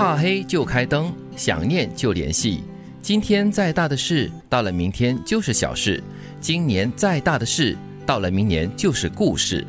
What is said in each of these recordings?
怕黑就开灯，想念就联系。今天再大的事，到了明天就是小事；今年再大的事，到了明年就是故事。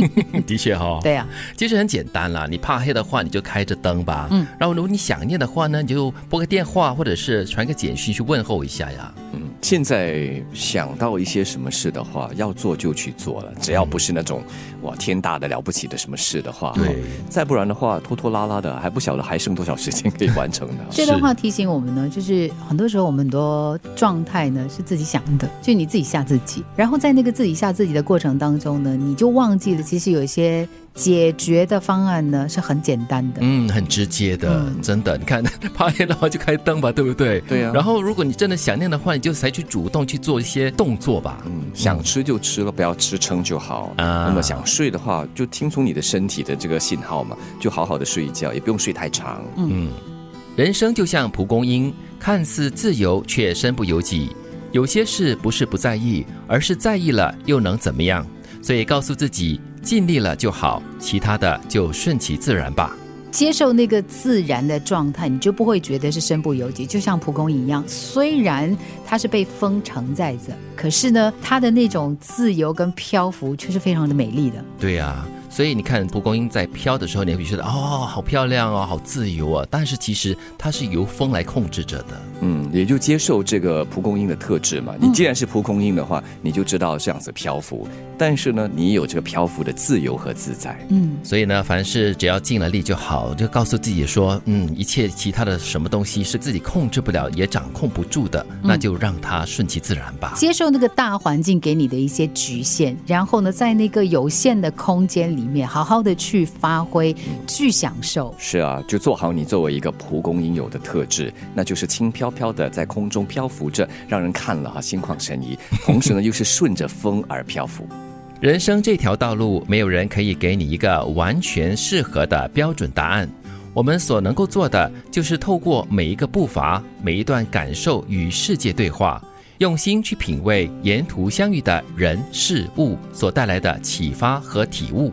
的确哈、对呀、其实很简单啦，你怕黑的话，你就开着灯吧。嗯，然后如果你想念的话呢，你就拨个电话或者是传个简讯去问候一下呀。嗯，现在想到一些什么事的话，要做就去做了，只要不是那种哇天大的了不起的什么事的话，对哦再不然的话拖拖拉拉的，还不晓得还剩多少时间可以完成呢。这段话提醒我们呢，就是很多时候我们很多状态呢是自己想的，就你自己吓自己，然后在那个自己吓自己的过程当中呢，你就忘记了其实有一些解决的方案呢是很简单的。嗯，很直接的，嗯真的。你看怕黑的话就开灯吧，对不对？对啊然后如果你真的想念的话，你就采取主动去做一些动作吧。嗯，想吃就吃了，不要吃撑就好。啊那么想睡的话，就听从你的身体的这个信号嘛，就好好的睡一觉，也不用睡太长。嗯，人生就像蒲公英，看似自由，却身不由己。有些事不是不在意，而是在意了又能怎么样？所以告诉自己，尽力了就好，其他的就顺其自然吧。接受那个自然的状态，你就不会觉得是身不由己。就像蒲公英一样，虽然它是被风承载着，可是呢，它的那种自由跟漂浮却是非常的美丽的。对呀、所以你看蒲公英在飘的时候，你会觉得哦，好漂亮哦，好自由啊。但是其实它是由风来控制着的。嗯，也就接受这个蒲公英的特质嘛。你既然是蒲公英的话，你就知道这样子漂浮，但是呢，你有这个漂浮的自由和自在。嗯，所以呢，凡事只要尽了力就好，就告诉自己说，嗯，一切其他的什么东西是自己控制不了，也掌控不住的，那就让它顺其自然吧。接受那个大环境给你的一些局限，然后呢，在那个有限的空间里面，好好的去发挥，去享受。是啊，就做好你作为一个蒲公英有的特质，那就是轻飘飘的在空中漂浮着，让人看了哈心旷神怡。同时呢，又是顺着风而漂浮。人生这条道路，没有人可以给你一个完全适合的标准答案。我们所能够做的，就是透过每一个步伐、每一段感受与世界对话，用心去品味沿途相遇的人事物所带来的启发和体悟，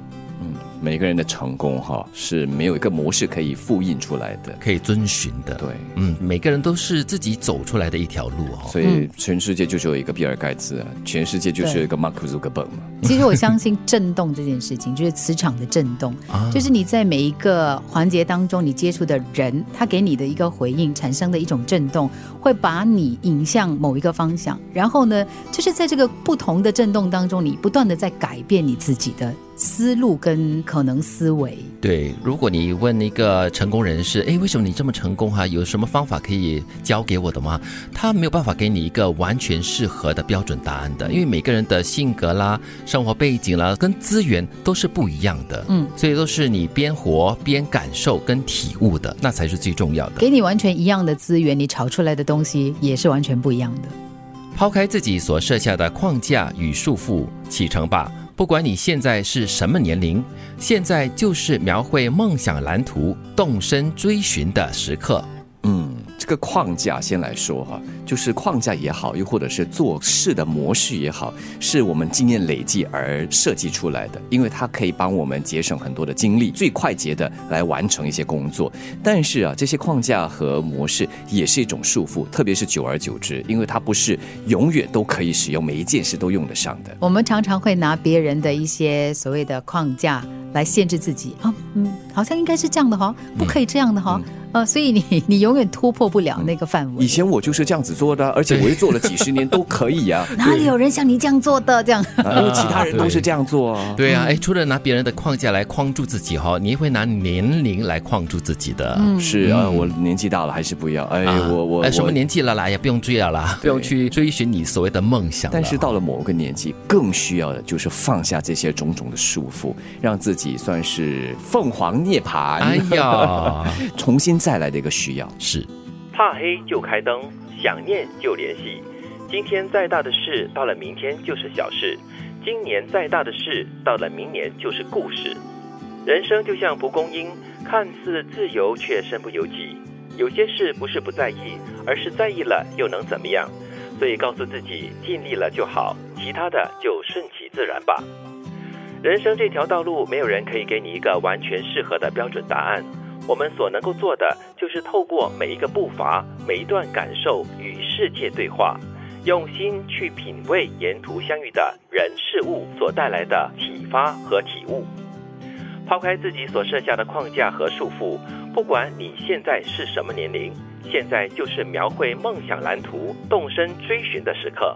每个人的成功哈是没有一个模式可以复印出来的。可以遵循的。对，嗯，每个人都是自己走出来的一条路哦。所以全世界就只有一个比尔盖茨啊，全世界就是一个马克·祖克伯嘛。其实我相信震动这件事情，就是磁场的震动，啊就是你在每一个环节当中，你接触的人，他给你的一个回应，产生的一种震动，会把你引向某一个方向。然后呢，就是在这个不同的震动当中，你不断的在改变你自己的思路跟可能思维。对，如果你问一个成功人士，哎，为什么你这么成功哈、有什么方法可以教给我的吗？他没有办法给你一个完全适合的标准答案的，因为每个人的性格啦、生活背景啦、跟资源都是不一样的。嗯，所以都是你边活边感受跟体悟的，那才是最重要的。给你完全一样的资源，你炒出来的东西也是完全不一样的。抛开自己所设下的框架与束缚，启程吧！不管你现在是什么年龄，现在就是描绘梦想蓝图、动身追寻的时刻。嗯，这个框架先来说哈，就是框架也好，又或者是做事的模式也好，是我们经验累积而设计出来的，因为它可以帮我们节省很多的精力，最快捷的来完成一些工作。但是啊，这些框架和模式也是一种束缚，特别是久而久之，因为它不是永远都可以使用，每一件事都用得上的。我们常常会拿别人的一些所谓的框架来限制自己啊，嗯，好像应该是这样的哈，不可以这样的哈，呃，所以你你永远突破不了那个范围以。前我就是这样子做的，而且我又做了几十年都可以啊，哪里有人像你这样做的？这样，啊因为其他人都是这样做啊。对啊，哎，除了拿别人的框架来框住自己哈、你也会拿年龄来框住自己的。嗯是啊，我年纪大了还是不要。哎，啊我我哎，什么年纪了啦，也不用追了啦，不用去追寻你所谓的梦想。但是到了某个年纪，更需要的就是放下这些种种的束缚，让自己算是凤凰涅槃，哎呀，重新再来的一个需要。是怕黑就开灯，想念就联系。今天再大的事，到了明天就是小事；今年再大的事，到了明年就是故事。人生就像蒲公英，看似自由，却身不由己。有些事不是不在意，而是在意了又能怎么样？所以告诉自己，尽力了就好，其他的就顺其自然吧。人生这条道路，没有人可以给你一个完全适合的标准答案。我们所能够做的，就是透过每一个步伐、每一段感受与世界对话，用心去品味沿途相遇的人事物所带来的启发和体悟。抛开自己所设下的框架和束缚，不管你现在是什么年龄，现在就是描绘梦想蓝图、动身追寻的时刻。